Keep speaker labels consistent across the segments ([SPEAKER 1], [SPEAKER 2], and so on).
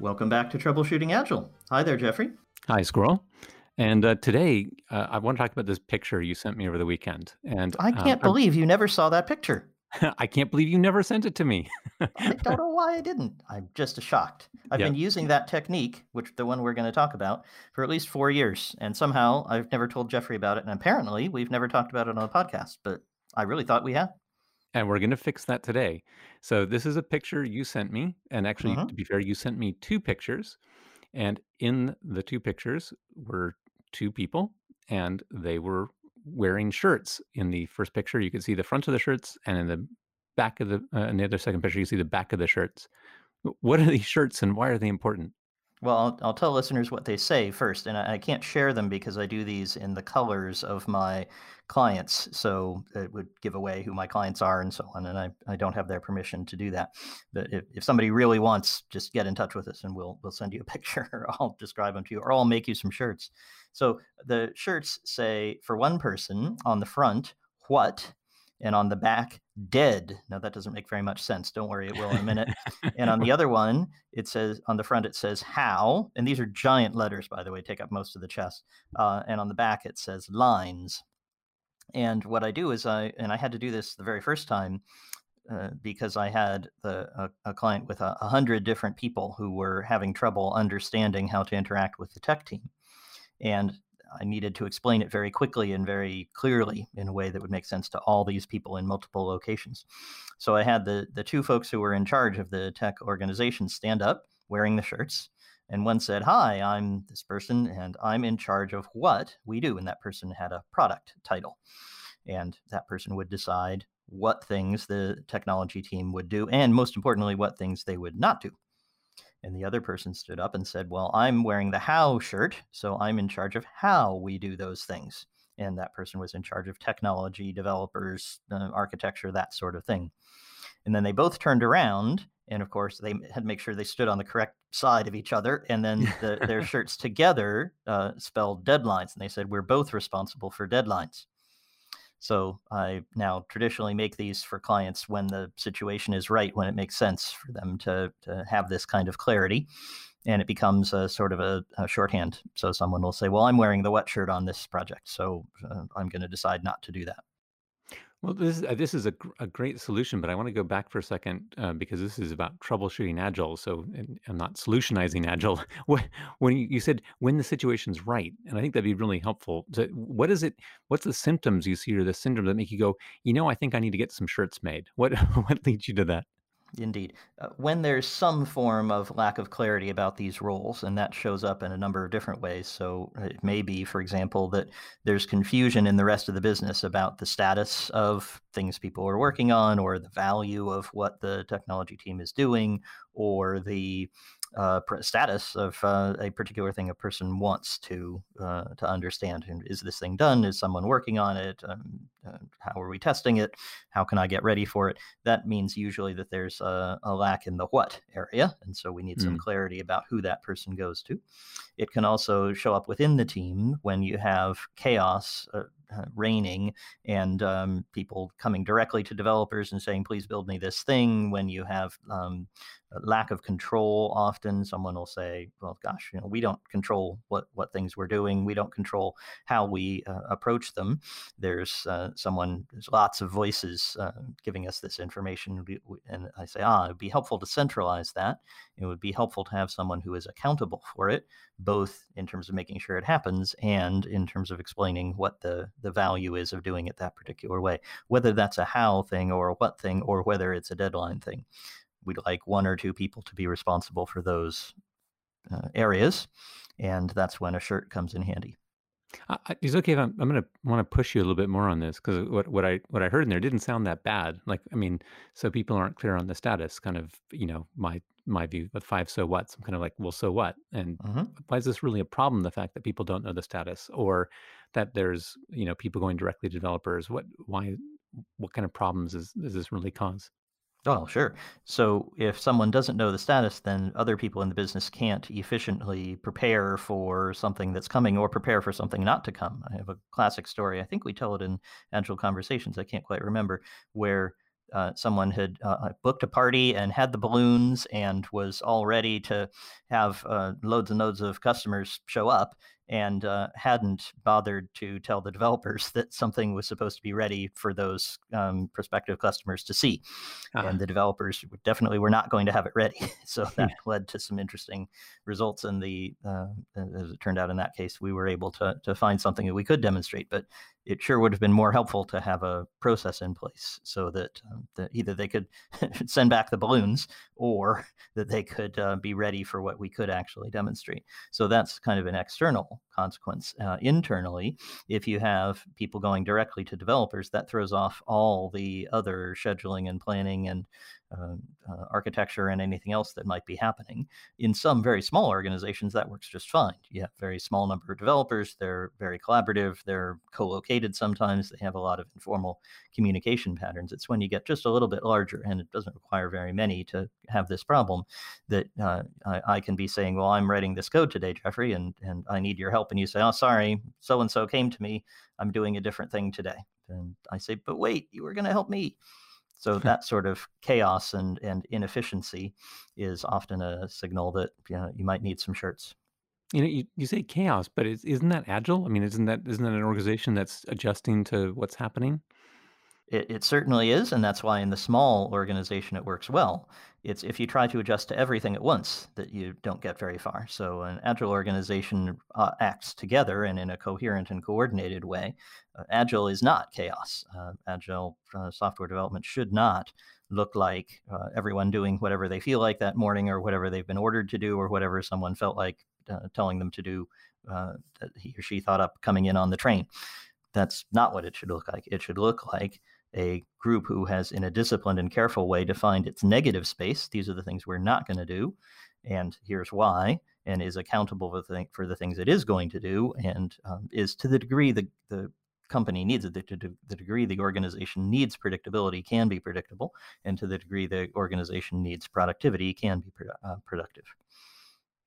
[SPEAKER 1] Welcome back to Troubleshooting Agile. Hi there, Jeffrey.
[SPEAKER 2] Hi, Squirrel. And uh, today, uh, I want to talk about this picture you sent me over the weekend. And
[SPEAKER 1] I
[SPEAKER 2] um,
[SPEAKER 1] can't believe you never saw that picture.
[SPEAKER 2] I can't believe you never sent it to me.
[SPEAKER 1] I don't know why I didn't. I'm just shocked. I've
[SPEAKER 2] Yeah.
[SPEAKER 1] been using that technique, which the one we're going to talk about, for at least four years, and somehow I've never told Jeffrey about it, and apparently we've never talked about it on the podcast. But I really thought we had.
[SPEAKER 2] And we're going to fix that today. So, this is a picture you sent me. And actually,
[SPEAKER 1] hmm
[SPEAKER 2] to be fair, you sent me two pictures. And in the two pictures were two people, and they were wearing shirts. In the first picture, you could see the front of the shirts, and in the back of the, uh, in the other second picture, you see the back of the shirts. What are these shirts and why are they important?
[SPEAKER 1] Well, I'll, I'll tell listeners what they say first, and I, I can't share them because I do these in the colors of my clients, so it would give away who my clients are and so on, and I, I don't have their permission to do that. But if, if somebody really wants, just get in touch with us, and we'll we'll send you a picture, or I'll describe them to you, or I'll make you some shirts. So the shirts say for one person on the front, what, and on the back, dead. Now that doesn't make very much sense. Don't worry, it will in a minute. And on the other one, it says on the front it says how, and these are giant letters, by the way, take up most of the chest. Uh, and on the back it says lines. And what I do is I, and I had to do this the very first time uh, because I had the, a, a client with a, a hundred different people who were having trouble understanding how to interact with the tech team, and I needed to explain it very quickly and very clearly in a way that would make sense to all these people in multiple locations. So I had the the two folks who were in charge of the tech organization stand up wearing the shirts. And one said, Hi, I'm this person, and I'm in charge of what we do. And that person had a product title. And that person would decide what things the technology team would do, and most importantly, what things they would not do. And the other person stood up and said, Well, I'm wearing the how shirt, so I'm in charge of how we do those things. And that person was in charge of technology, developers, uh, architecture, that sort of thing. And then they both turned around, and of course, they had to make sure they stood on the correct side of each other. And then the, their shirts together uh, spelled deadlines. And they said, We're both responsible for deadlines. So I now traditionally make these for clients when the situation is right, when it makes sense for them to, to have this kind of clarity. And it becomes a sort of a, a shorthand. So someone will say, Well, I'm wearing the wet shirt on this project. So uh, I'm going to decide not to do that.
[SPEAKER 2] Well, this is, uh, this is a, gr- a great solution, but I want to go back for a second uh, because this is about troubleshooting agile. So and I'm not solutionizing agile. When you, you said when the situation's right, and I think that'd be really helpful. So what is it? What's the symptoms you see or the syndrome that make you go, you know, I think I need to get some shirts made. What what leads you to that?
[SPEAKER 1] Indeed. Uh, when there's some form of lack of clarity about these roles, and that shows up in a number of different ways. So it may be, for example, that there's confusion in the rest of the business about the status of things people are working on, or the value of what the technology team is doing, or the uh, status of uh, a particular thing a person wants to uh, to understand. And is this thing done? Is someone working on it? Um, uh, how are we testing it? How can I get ready for it? that means usually that there's a, a lack in the what area. And so we need some
[SPEAKER 2] Mm,
[SPEAKER 1] clarity about who that person goes to. It can also show up within the team when you have chaos uh, uh, reigning and um, people coming directly to developers and saying, please build me this thing. When you have um, lack of control, often. Someone will say, well, gosh, you know, we don't control what, what things we're doing. We don't control how we uh, approach them. There's uh, someone there's lots of voices uh, giving us this information. And i say ah it'd be helpful to centralize that. It would be helpful to have someone who is accountable for it both in terms of making sure it happens and in terms of explaining what the the value is of doing it that particular way whether that's a how thing or a what thing or whether it's a deadline thing we'd like one or two people to be responsible for those uh, areas and that's when a shirt comes in handy
[SPEAKER 2] I, it's okay if I'm, I'm going to want to push you a little bit more on this because what, what I what I heard in there didn't sound that bad. Like I mean, so people aren't clear on the status. Kind of, you know, my my view with five so whats. I'm kind of like, well, so what? And
[SPEAKER 1] Mhm.
[SPEAKER 2] why is this really a problem? The fact that people don't know the status, or that there's you know people going directly to developers. What why? What kind of problems is does this really cause?
[SPEAKER 1] Oh, sure. So if someone doesn't know the status, then other people in the business can't efficiently prepare for something that's coming or prepare for something not to come. I have a classic story. I think we tell it in Agile Conversations. I can't quite remember where uh, someone had uh, uh, booked a party and had the balloons and was all ready to have uh, loads and loads of customers show up and uh, hadn't bothered to tell the developers that something was supposed to be ready for those um, prospective customers to see. Uh-huh. And the developers definitely were not going to have it ready. So that led to some interesting results. And the uh, as it turned out in that case, we were able to to find something that we could demonstrate. But it sure would have been more helpful to have a process in place so that, um, that either they could send back the balloons or that they could uh, be ready for what we could actually demonstrate. So that's kind of an external consequence. Uh, internally, if you have people going directly to developers, that throws off all the other scheduling and planning and uh, uh, architecture and anything else that might be happening. In some very small organizations, that works just fine. You have very small number of developers. They're very collaborative. They're co-located sometimes. They have a lot of informal communication patterns. It's when you get just a little bit larger and it doesn't require very many to have this problem that uh, I, I, can be saying, well, I'm writing this code today, Jeffrey, and, and I need your help. And you say, oh, sorry, so-and-so came to me. I'm doing a different thing today. And I say, but wait, you were going to help me. So hmm. that sort of chaos and, and inefficiency is often a signal that you, know, you might need some shirts.
[SPEAKER 2] You know, you, you say chaos, but is, isn't that agile? I mean, isn't that isn't that an organization that's adjusting to what's happening?
[SPEAKER 1] It, it certainly is, and that's why in the small organization it works well. It's if you try to adjust to everything at once that you don't get very far. So an agile organization uh, acts together and in a coherent and coordinated way. Uh, agile is not chaos. Uh, agile uh, software development should not look like uh, everyone doing whatever they feel like that morning or whatever they've been ordered to do or whatever someone felt like uh, telling them to do that he or she thought up coming in on the train. That's not what it should look like. It should look like a group who has, in a disciplined and careful way, defined its negative space. These are the things we're not going to do, and here's why, and is accountable for the, for the things it is going to do, and um, is to the degree the, the company needs it, to the degree the organization needs predictability can be predictable, and to the degree the organization needs productivity can be uh, productive.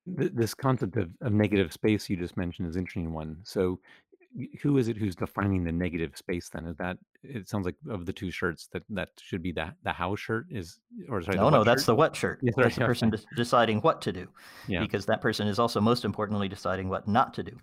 [SPEAKER 2] This concept of, of negative space you just mentioned is an interesting one. So who is it who's defining the negative space then? Is that it sounds like of the two shirts that that should be that the house shirt is or sorry,
[SPEAKER 1] no no that's the what shirt. That's the person deciding what to do. Yeah. Because that person is also most importantly deciding what not to do.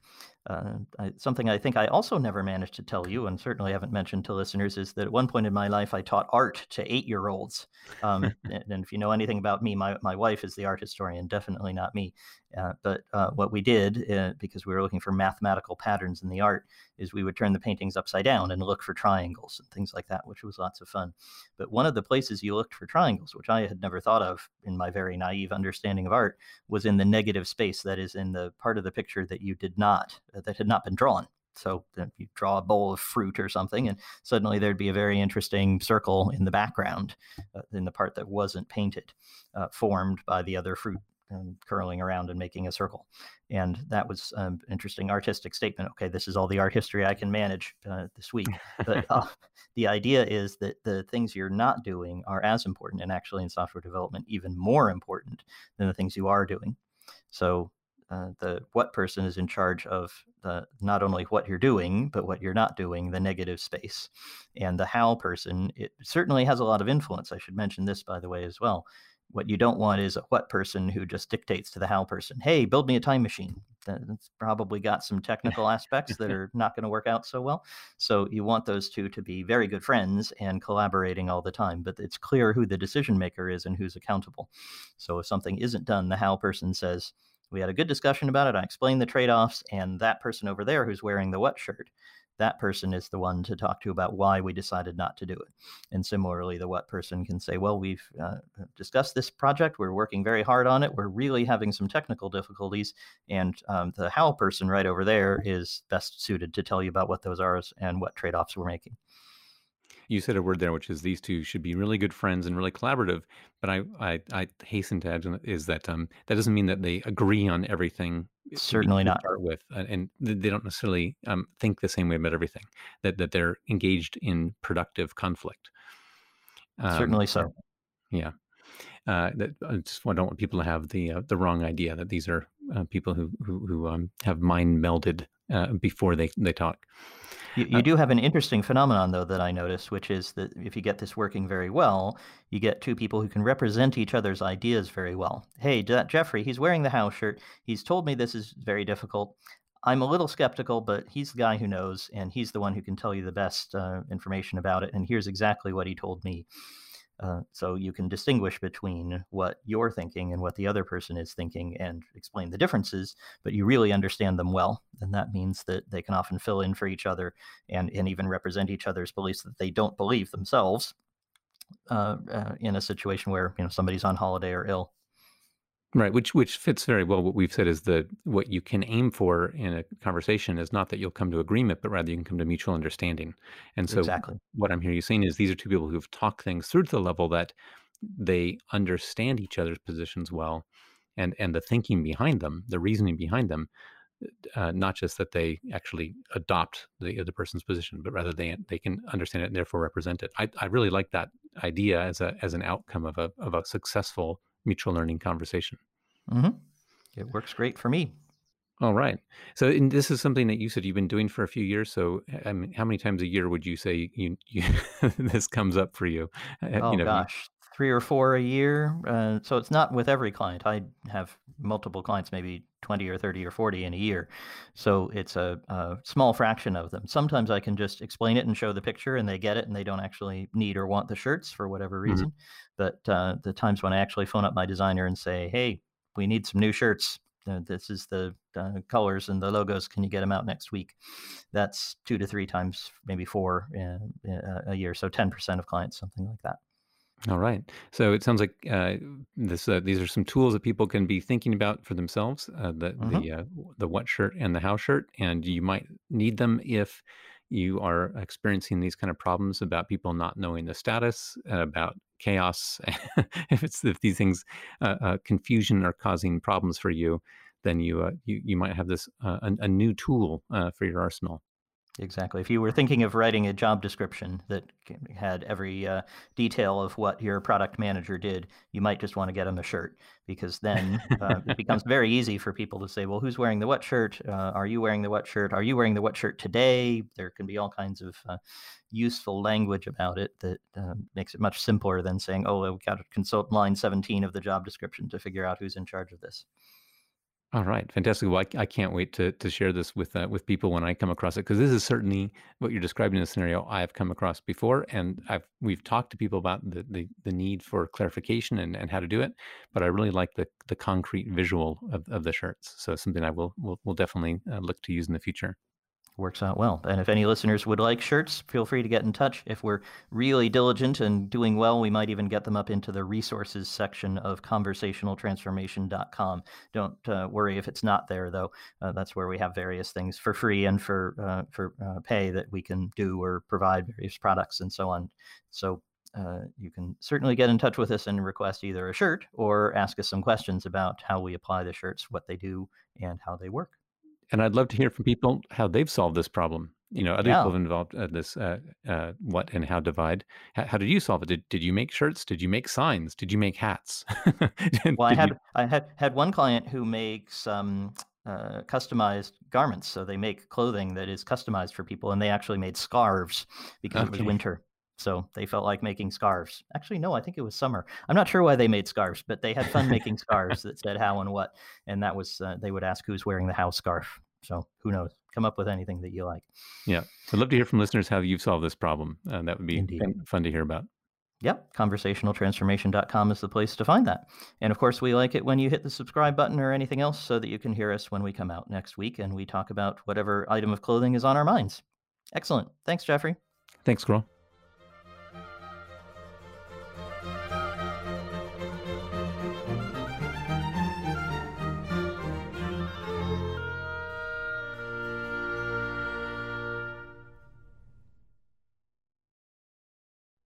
[SPEAKER 1] Uh, I, something I think I also never managed to tell you, and certainly haven't mentioned to listeners, is that at one point in my life I taught art to eight-year-olds. Um, and, and, if you know anything about me, my my wife is the art historian, definitely not me. Uh, but uh, what we did, uh, because we were looking for mathematical patterns in the art, is we would turn the paintings upside down and look for triangles and things like that, which was lots of fun. But one of the places you looked for triangles, which I had never thought of in my very naive understanding of art, was in the negative space, that is, in the part of the picture that you did not, uh, that had not been drawn. So you draw a bowl of fruit or something, and suddenly there'd be a very interesting circle in the background, uh, in the part that wasn't painted, uh, formed by the other fruit and curling around and making a circle. And that was an um, interesting artistic statement. Okay, this is all the art history I can manage uh, this week. But uh, the idea is that the things you're not doing are as important, and actually in software development, even more important than the things you are doing. So uh, the what person is in charge of the, not only what you're doing, but what you're not doing, the negative space. And the how person, it certainly has a lot of influence. I should mention this, by the way, as well. What you don't want is a what person who just dictates to the how person, hey, build me a time machine. That's probably got some technical aspects that are not going to work out so well. So you want those two to be very good friends and collaborating all the time. But it's clear who the decision maker is and who's accountable. So if something isn't done, the how person says, we had a good discussion about it. I explained the trade offs, and that person over there who's wearing the what shirt that person is the one to talk to about why we decided not to do it. And similarly, the what person can say, well, we've uh, discussed this project. We're working very hard on it. We're really having some technical difficulties. And um, the how person right over there is best suited to tell you about what those are and what trade offs we're making
[SPEAKER 2] you said a word there, which is these two should be really good friends and really collaborative. But I, I, I hasten to add is that um, that doesn't mean that they agree on everything.
[SPEAKER 1] Certainly not.
[SPEAKER 2] Start with, and they don't necessarily um, think the same way about everything. That that they're engaged in productive conflict.
[SPEAKER 1] Um, Certainly so.
[SPEAKER 2] Yeah. Uh, that I just I don't want people to have the uh, the wrong idea that these are uh, people who who, who um, have mind melded uh, before they they talk.
[SPEAKER 1] You, you
[SPEAKER 2] Uh,
[SPEAKER 1] do have an interesting phenomenon, though, that I noticed, which is that if you get this working very well, you get two people who can represent each other's ideas very well. Hey, Je- Jeffrey, he's wearing the house shirt. He's told me this is very difficult. I'm a little skeptical, but he's the guy who knows, and he's the one who can tell you the best uh, information about it. And here's exactly what he told me. Uh, so you can distinguish between what you're thinking and what the other person is thinking and explain the differences, but you really understand them well. And that means that they can often fill in for each other and, and even represent each other's beliefs that they don't believe themselves uh, uh, in a situation where you know somebody's on holiday or ill.
[SPEAKER 2] Right, which which fits very well. What we've said is that what you can aim for in a conversation is not that you'll come to agreement, but rather you can come to mutual understanding. And so,
[SPEAKER 1] Exactly.
[SPEAKER 2] what I'm hearing you saying is these are two people who've talked things through to the level that they understand each other's positions well, and and the thinking behind them, the reasoning behind them, uh, not just that they actually adopt the other person's position, but rather they they can understand it and therefore represent it. I, I really like that idea as a as an outcome of a of a successful mutual learning conversation.
[SPEAKER 1] hmm It works great for me.
[SPEAKER 2] All right. So, this is something that you said you've been doing for a few years. So, I mean, how many times a year would you say you, you this comes up for you? Uh,
[SPEAKER 1] Oh
[SPEAKER 2] You know,
[SPEAKER 1] gosh, 3 or 4 a year, uh, so it's not with every client. I have multiple clients, maybe 20 or 30 or 40 in a year, so it's a a small fraction of them. Sometimes I can just explain it and show the picture, and they get it, and they don't actually need or want the shirts for whatever
[SPEAKER 2] Mhm.
[SPEAKER 1] reason, but, uh, the times when I actually phone up my designer and say, "Hey, we need some new shirts. Uh, this is the, uh, colors and the logos. Can you get them out next week?" That's 2 to 3 times, maybe 4, uh, uh, a year, so 10% of clients, something like that.
[SPEAKER 2] All right. So it sounds like uh, this. Uh, these are some tools that people can be thinking about for themselves. Uh, the
[SPEAKER 1] Mhm.
[SPEAKER 2] the uh, the what shirt and the how shirt, and you might need them if you are experiencing these kind of problems about people not knowing the status, uh, about chaos. if it's if these things uh, uh, confusion are causing problems for you, then you uh, you you might have this uh, a, a new tool uh, for your arsenal.
[SPEAKER 1] Exactly. If you were thinking of writing a job description that had every uh, detail of what your product manager did, you might just want to get them a shirt because then uh, it becomes very easy for people to say, well, who's wearing the what shirt? Uh, are you wearing the what shirt? Are you wearing the what shirt today? There can be all kinds of uh, useful language about it that um, makes it much simpler than saying, oh, well, we've got to consult line 17 of the job description to figure out who's in charge of this.
[SPEAKER 2] All right, fantastic. Well, I, I can't wait to to share this with uh, with people when I come across it because this is certainly what you're describing in a scenario I have come across before, and I've we've talked to people about the the, the need for clarification and, and how to do it. But I really like the the concrete visual of, of the shirts, so something I will will, will definitely uh, look to use in the future.
[SPEAKER 1] Works out well. And if any listeners would like shirts, feel free to get in touch. If we're really diligent and doing well, we might even get them up into the resources section of conversationaltransformation.com. Don't uh, worry if it's not there, though. Uh, that's where we have various things for free and for uh, for uh, pay that we can do or provide various products and so on. So uh, you can certainly get in touch with us and request either a shirt or ask us some questions about how we apply the shirts, what they do, and how they work.
[SPEAKER 2] And I'd love to hear from people how they've solved this problem. You know, other people
[SPEAKER 1] Yeah.
[SPEAKER 2] have involved uh, this uh, uh, what and how divide. How, how did you solve it? Did, did you make shirts? Did you make signs? Did you make hats? did,
[SPEAKER 1] Well, I
[SPEAKER 2] did you?
[SPEAKER 1] had I had had one client who makes um, uh, customized garments. So they make clothing that is customized for people, and they actually made scarves because it was winter. So they felt like making scarves. Actually, no, I think it was summer. I'm not sure why they made scarves, but they had fun making scarves that said how and what, and that was uh, they would ask who's wearing the house scarf. So who knows? Come up with anything that you like.
[SPEAKER 2] Yeah. I'd love to hear from listeners how you've solved this problem. Uh, that would be
[SPEAKER 1] Indeed.
[SPEAKER 2] fun to hear about.
[SPEAKER 1] Yep, conversationaltransformation.com is the place to find that. And of course, we like it when you hit the subscribe button or anything else so that you can hear us when we come out next week and we talk about whatever item of clothing is on our minds. Excellent. Thanks, Jeffrey.
[SPEAKER 2] Thanks, Squirrel.